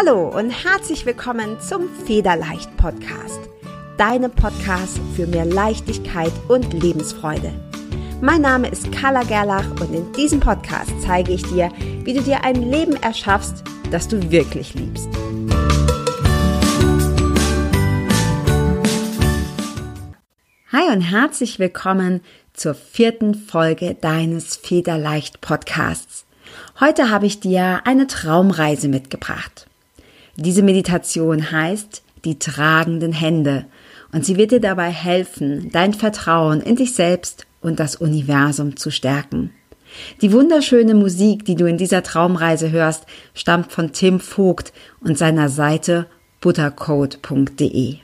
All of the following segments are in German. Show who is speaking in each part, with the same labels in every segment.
Speaker 1: Hallo und herzlich willkommen zum Federleicht Podcast, deinem Podcast für mehr Leichtigkeit und Lebensfreude. Mein Name ist Carla Gerlach und in diesem Podcast zeige ich dir, wie du dir ein Leben erschaffst, das du wirklich liebst. Hi und herzlich willkommen zur vierten Folge deines Federleicht Podcasts. Heute habe ich dir eine Traumreise mitgebracht. Diese Meditation heißt die tragenden Hände und sie wird dir dabei helfen, dein Vertrauen in dich selbst und das Universum zu stärken. Die wunderschöne Musik, die du in dieser Traumreise hörst, stammt von Tim Vogt und seiner Seite buttercode.de.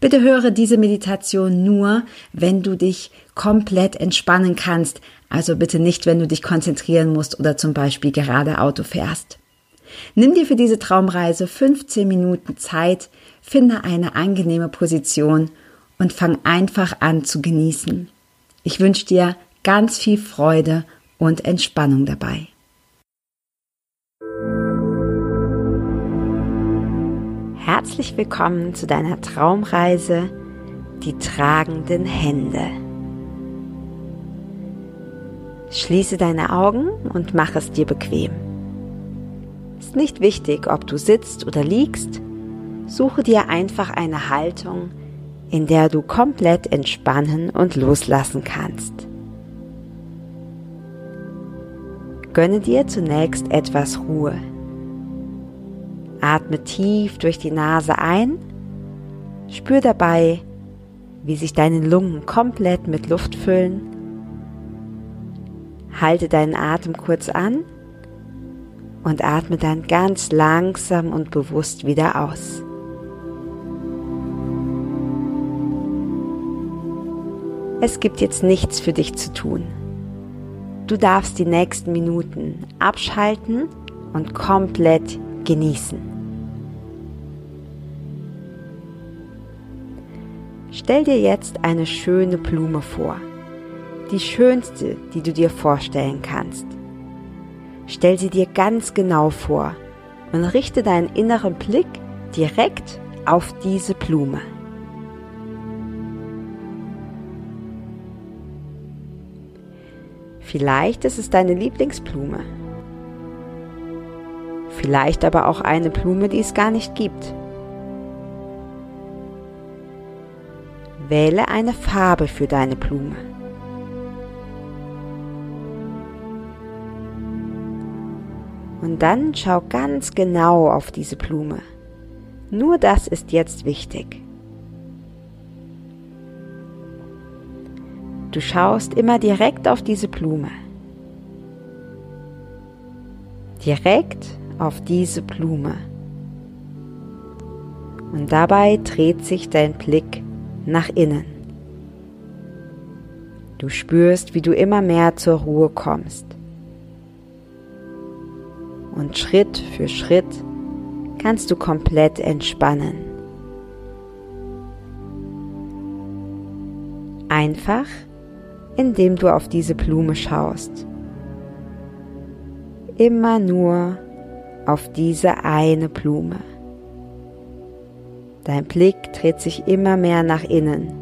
Speaker 1: Bitte höre diese Meditation nur, wenn du dich komplett entspannen kannst, also bitte nicht, wenn du dich konzentrieren musst oder zum Beispiel gerade Auto fährst. Nimm dir für diese Traumreise 15 Minuten Zeit, finde eine angenehme Position und fang einfach an zu genießen. Ich wünsche dir ganz viel Freude und Entspannung dabei. Herzlich willkommen zu deiner Traumreise, die tragenden Hände. Schließe deine Augen und mach es dir bequem. Ist nicht wichtig, ob du sitzt oder liegst, suche dir einfach eine Haltung, in der du komplett entspannen und loslassen kannst. Gönne dir zunächst etwas Ruhe. Atme tief durch die Nase ein, spür dabei, wie sich deine Lungen komplett mit Luft füllen. Halte deinen Atem kurz an und atme dann ganz langsam und bewusst wieder aus. Es gibt jetzt nichts für dich zu tun. Du darfst die nächsten Minuten abschalten und komplett genießen. Stell dir jetzt eine schöne Blume vor, die schönste, die du dir vorstellen kannst. Stell sie dir ganz genau vor und richte deinen inneren Blick direkt auf diese Blume. Vielleicht ist es deine Lieblingsblume. Vielleicht aber auch eine Blume, die es gar nicht gibt. Wähle eine Farbe für deine Blume. Und dann schau ganz genau auf diese Blume. Nur das ist jetzt wichtig. Du schaust immer direkt auf diese Blume. Direkt auf diese Blume. Und dabei dreht sich dein Blick nach innen. Du spürst, wie du immer mehr zur Ruhe kommst. Und Schritt für Schritt kannst du komplett entspannen. Einfach, indem du auf diese Blume schaust. Immer nur auf diese eine Blume. Dein Blick dreht sich immer mehr nach innen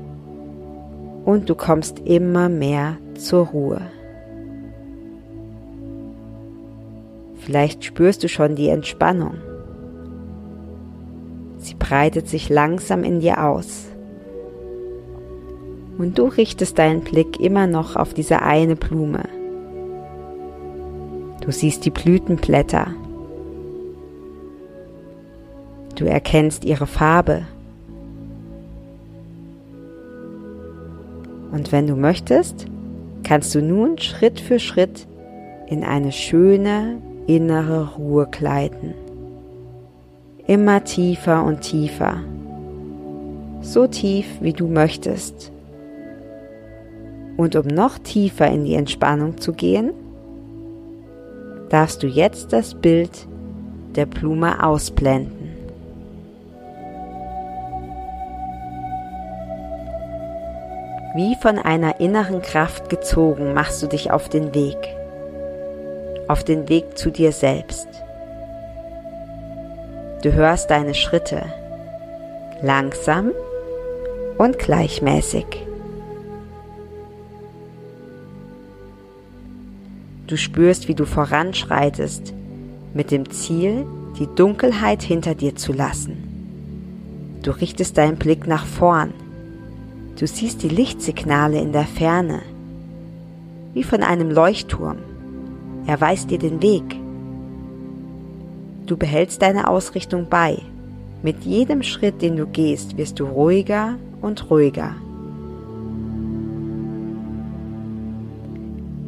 Speaker 1: und du kommst immer mehr zur Ruhe. Vielleicht spürst du schon die Entspannung. Sie breitet sich langsam in dir aus. Und du richtest deinen Blick immer noch auf diese eine Blume. Du siehst die Blütenblätter Du erkennst ihre Farbe. Und wenn du möchtest, kannst du nun Schritt für Schritt in eine schöne innere Ruhe gleiten. Immer tiefer und tiefer. So tief, wie du möchtest. Und um noch tiefer in die Entspannung zu gehen, darfst du jetzt das Bild der Blume ausblenden. Wie von einer inneren Kraft gezogen machst du dich auf den Weg, auf den Weg zu dir selbst. Du hörst deine Schritte langsam und gleichmäßig. Du spürst, wie du voranschreitest, mit dem Ziel, die Dunkelheit hinter dir zu lassen. Du richtest deinen Blick nach vorn. Du siehst die Lichtsignale in der Ferne, wie von einem Leuchtturm. Er weist dir den Weg. Du behältst deine Ausrichtung bei. Mit jedem Schritt, den du gehst, wirst du ruhiger und ruhiger.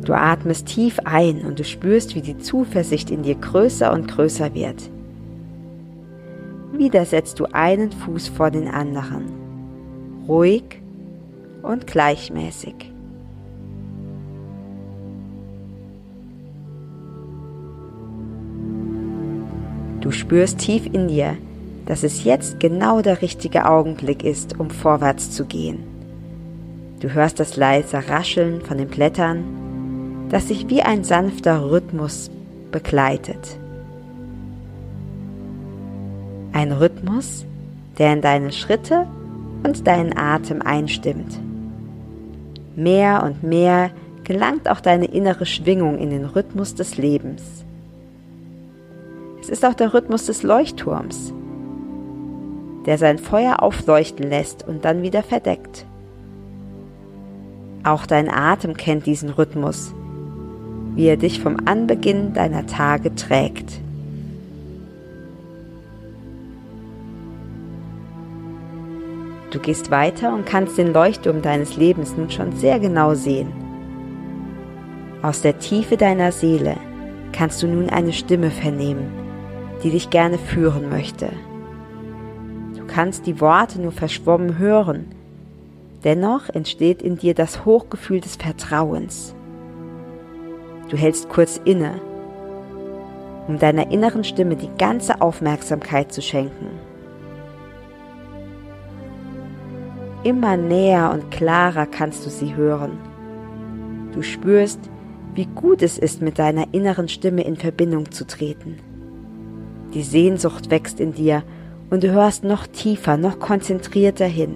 Speaker 1: Du atmest tief ein und du spürst, wie die Zuversicht in dir größer und größer wird. Wieder setzt du einen Fuß vor den anderen, ruhig und gleichmäßig. Du spürst tief in dir, dass es jetzt genau der richtige Augenblick ist, um vorwärts zu gehen. Du hörst das leise Rascheln von den Blättern das sich wie ein sanfter Rhythmus begleitet. Ein Rhythmus, der in deine Schritte und deinen Atem einstimmt. Mehr und mehr gelangt auch deine innere Schwingung in den Rhythmus des Lebens. Ist auch der Rhythmus des Leuchtturms, der sein Feuer aufleuchten lässt und dann wieder verdeckt. Auch dein Atem kennt diesen Rhythmus, wie er dich vom Anbeginn deiner Tage trägt. Du gehst weiter und kannst den Leuchtturm deines Lebens nun schon sehr genau sehen. Aus der Tiefe deiner Seele kannst du nun eine Stimme vernehmen, die dich gerne führen möchte. Du kannst die Worte nur verschwommen hören, dennoch entsteht in dir das Hochgefühl des Vertrauens. Du hältst kurz inne, um deiner inneren Stimme die ganze Aufmerksamkeit zu schenken. Immer näher und klarer kannst du sie hören. Du spürst, wie gut es ist, mit deiner inneren Stimme in Verbindung zu treten. Die Sehnsucht wächst in dir und du hörst noch tiefer, noch konzentrierter hin.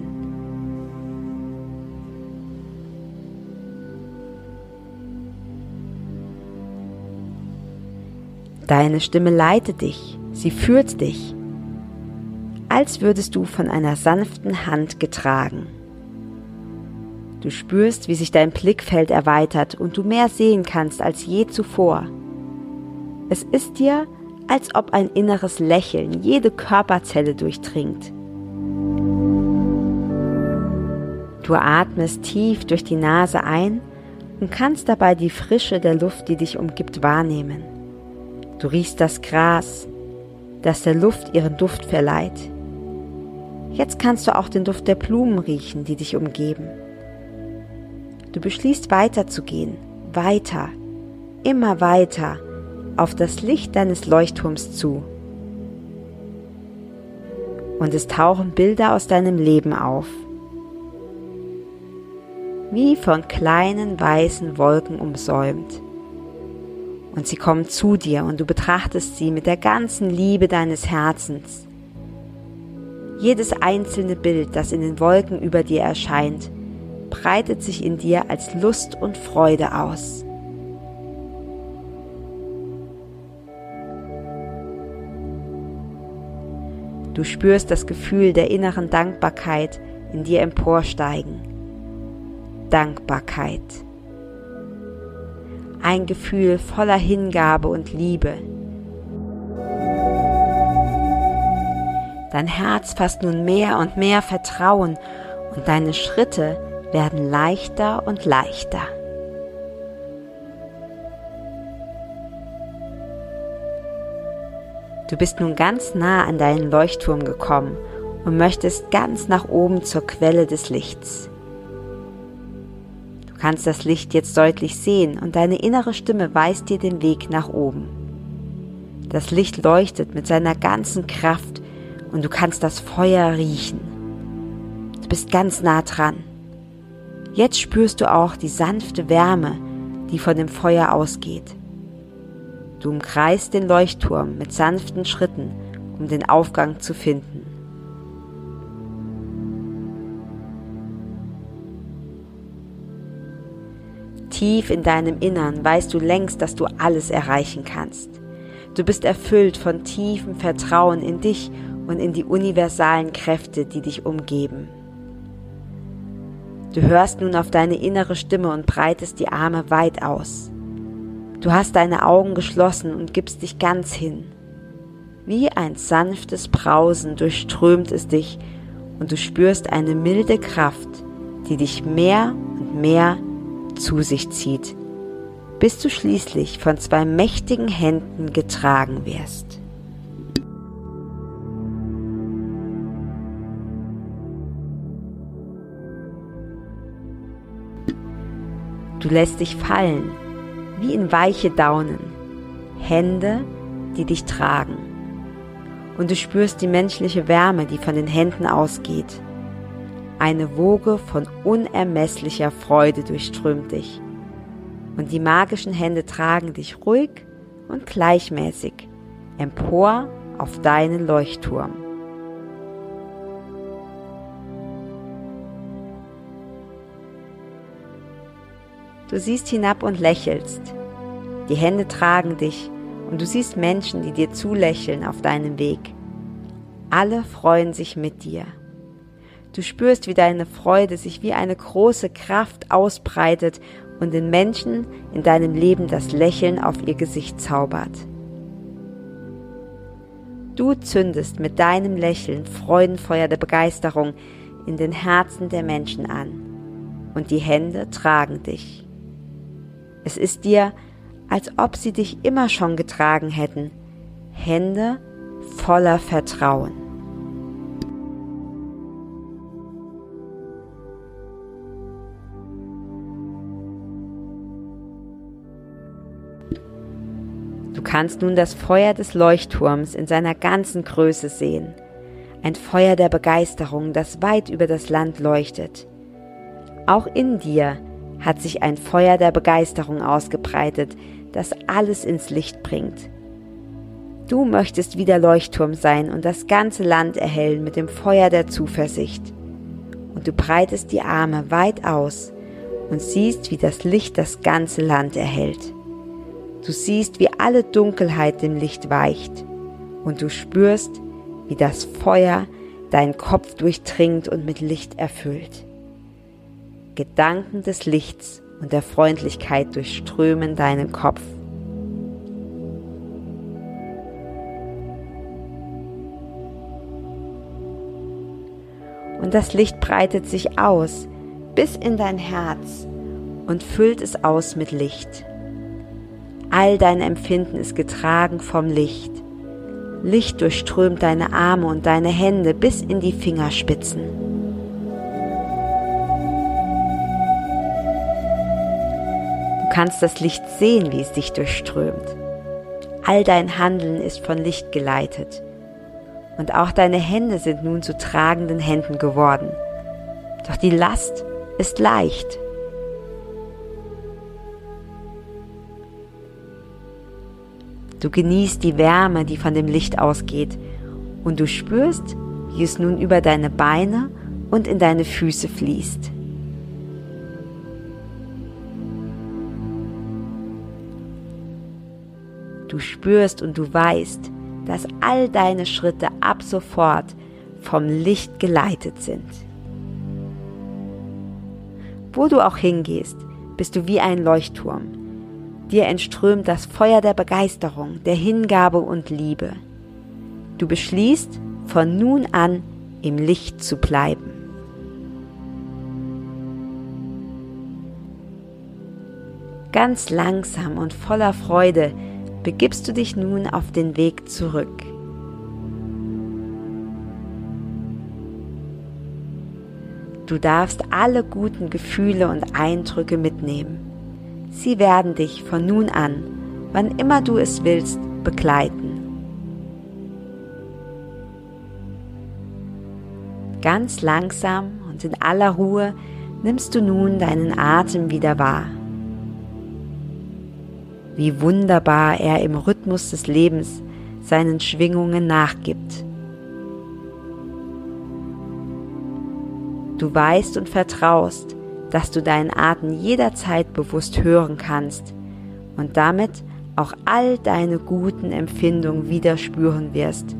Speaker 1: Deine Stimme leitet dich, sie führt dich, als würdest du von einer sanften Hand getragen. Du spürst, wie sich dein Blickfeld erweitert und du mehr sehen kannst als je zuvor. Es ist dir, als ob ein inneres Lächeln jede Körperzelle durchdringt. Du atmest tief durch die Nase ein und kannst dabei die Frische der Luft, die dich umgibt, wahrnehmen. Du riechst das Gras, das der Luft ihren Duft verleiht. Jetzt kannst du auch den Duft der Blumen riechen, die dich umgeben. Du beschließt weiterzugehen, weiter, immer weiter auf das Licht deines Leuchtturms zu. Und es tauchen Bilder aus deinem Leben auf, wie von kleinen weißen Wolken umsäumt und sie kommen zu dir und du betrachtest sie mit der ganzen Liebe deines Herzens. Jedes einzelne Bild, das in den Wolken über dir erscheint, breitet sich in dir als Lust und Freude aus. Du spürst das Gefühl der inneren Dankbarkeit in dir emporsteigen. Dankbarkeit ein Gefühl voller Hingabe und Liebe. Dein Herz fasst nun mehr und mehr Vertrauen und deine Schritte werden leichter und leichter. Du bist nun ganz nah an deinen Leuchtturm gekommen und möchtest ganz nach oben zur Quelle des Lichts kannst das Licht jetzt deutlich sehen und deine innere Stimme weist dir den Weg nach oben. Das Licht leuchtet mit seiner ganzen Kraft und du kannst das Feuer riechen. Du bist ganz nah dran. Jetzt spürst du auch die sanfte Wärme, die von dem Feuer ausgeht. Du umkreist den Leuchtturm mit sanften Schritten um den Aufgang zu finden. Tief in deinem Innern weißt du längst, dass du alles erreichen kannst. Du bist erfüllt von tiefem Vertrauen in dich und in die universalen Kräfte, die dich umgeben. Du hörst nun auf deine innere Stimme und breitest die Arme weit aus. Du hast deine Augen geschlossen und gibst dich ganz hin. Wie ein sanftes Brausen durchströmt es dich und du spürst eine milde Kraft, die dich mehr und mehr zu sich zieht, bis du schließlich von zwei mächtigen Händen getragen wirst. Du lässt dich fallen, wie in weiche Daunen, Hände, die dich tragen. Und du spürst die menschliche Wärme, die von den Händen ausgeht. Eine Woge von unermesslicher Freude durchströmt dich. Und die magischen Hände tragen dich ruhig und gleichmäßig empor auf deinen Leuchtturm. Du siehst hinab und lächelst. Die Hände tragen dich und du siehst Menschen, die dir zulächeln auf deinem Weg. Alle freuen sich mit dir. Du spürst, wie deine Freude sich wie eine große Kraft ausbreitet und den Menschen in deinem Leben das Lächeln auf ihr Gesicht zaubert. Du zündest mit deinem Lächeln Freudenfeuer der Begeisterung in den Herzen der Menschen an und die Hände tragen dich. Es ist dir, als ob sie dich immer schon getragen hätten, Hände voller Vertrauen. Du kannst nun das Feuer des Leuchtturms in seiner ganzen Größe sehen. Ein Feuer der Begeisterung, das weit über das Land leuchtet. Auch in dir hat sich ein Feuer der Begeisterung ausgebreitet, das alles ins Licht bringt. Du möchtest wie der Leuchtturm sein und das ganze Land erhellen mit dem Feuer der Zuversicht. Und du breitest die Arme weit aus und siehst, wie das Licht das ganze Land erhellt. Du siehst, wie alle Dunkelheit dem Licht weicht und du spürst, wie das Feuer deinen Kopf durchdringt und mit Licht erfüllt. Gedanken des Lichts und der Freundlichkeit durchströmen deinen Kopf. Und das Licht breitet sich aus bis in dein Herz und füllt es aus mit Licht. All dein Empfinden ist getragen vom Licht. Licht durchströmt deine Arme und deine Hände bis in die Fingerspitzen. Kannst das Licht sehen, wie es dich durchströmt. All dein Handeln ist von Licht geleitet. Und auch deine Hände sind nun zu tragenden Händen geworden. Doch die Last ist leicht. Du genießt die Wärme, die von dem Licht ausgeht, und du spürst, wie es nun über deine Beine und in deine Füße fließt. Spürst und du weißt, dass all deine Schritte ab sofort vom Licht geleitet sind. Wo du auch hingehst, bist du wie ein Leuchtturm. Dir entströmt das Feuer der Begeisterung, der Hingabe und Liebe. Du beschließt, von nun an im Licht zu bleiben. Ganz langsam und voller Freude begibst du dich nun auf den Weg zurück. Du darfst alle guten Gefühle und Eindrücke mitnehmen. Sie werden dich von nun an, wann immer du es willst, begleiten. Ganz langsam und in aller Ruhe nimmst du nun deinen Atem wieder wahr wie wunderbar er im Rhythmus des Lebens seinen Schwingungen nachgibt. Du weißt und vertraust, dass du deinen Atem jederzeit bewusst hören kannst und damit auch all deine guten Empfindungen wieder spüren wirst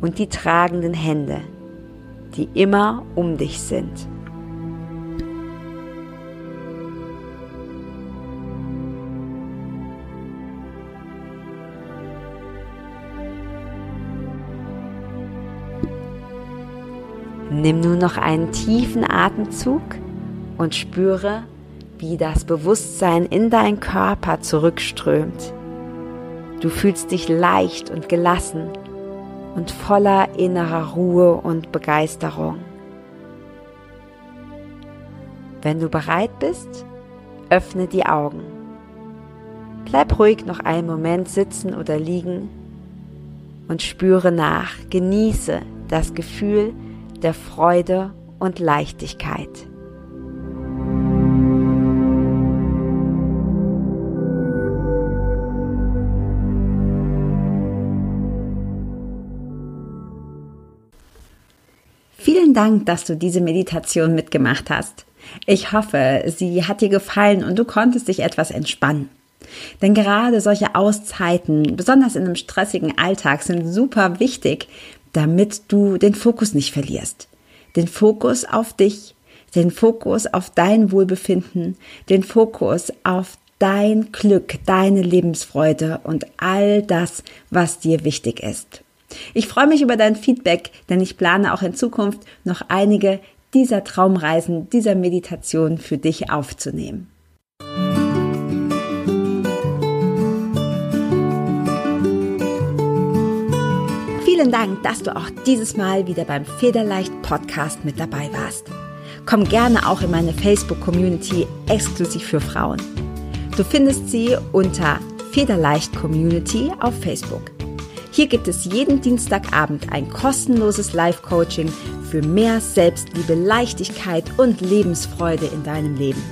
Speaker 1: und die tragenden Hände, die immer um dich sind. Nimm nun noch einen tiefen Atemzug und spüre, wie das Bewusstsein in deinen Körper zurückströmt. Du fühlst dich leicht und gelassen und voller innerer Ruhe und Begeisterung. Wenn du bereit bist, öffne die Augen. Bleib ruhig noch einen Moment sitzen oder liegen und spüre nach, genieße das Gefühl der Freude und Leichtigkeit. Vielen Dank, dass du diese Meditation mitgemacht hast. Ich hoffe, sie hat dir gefallen und du konntest dich etwas entspannen. Denn gerade solche Auszeiten, besonders in einem stressigen Alltag, sind super wichtig, damit du den Fokus nicht verlierst. Den Fokus auf dich, den Fokus auf dein Wohlbefinden, den Fokus auf dein Glück, deine Lebensfreude und all das, was dir wichtig ist. Ich freue mich über dein Feedback, denn ich plane auch in Zukunft noch einige dieser Traumreisen, dieser Meditation für dich aufzunehmen. Vielen Dank, dass du auch dieses Mal wieder beim Federleicht Podcast mit dabei warst. Komm gerne auch in meine Facebook-Community exklusiv für Frauen. Du findest sie unter Federleicht Community auf Facebook. Hier gibt es jeden Dienstagabend ein kostenloses Live-Coaching für mehr Selbstliebe, Leichtigkeit und Lebensfreude in deinem Leben.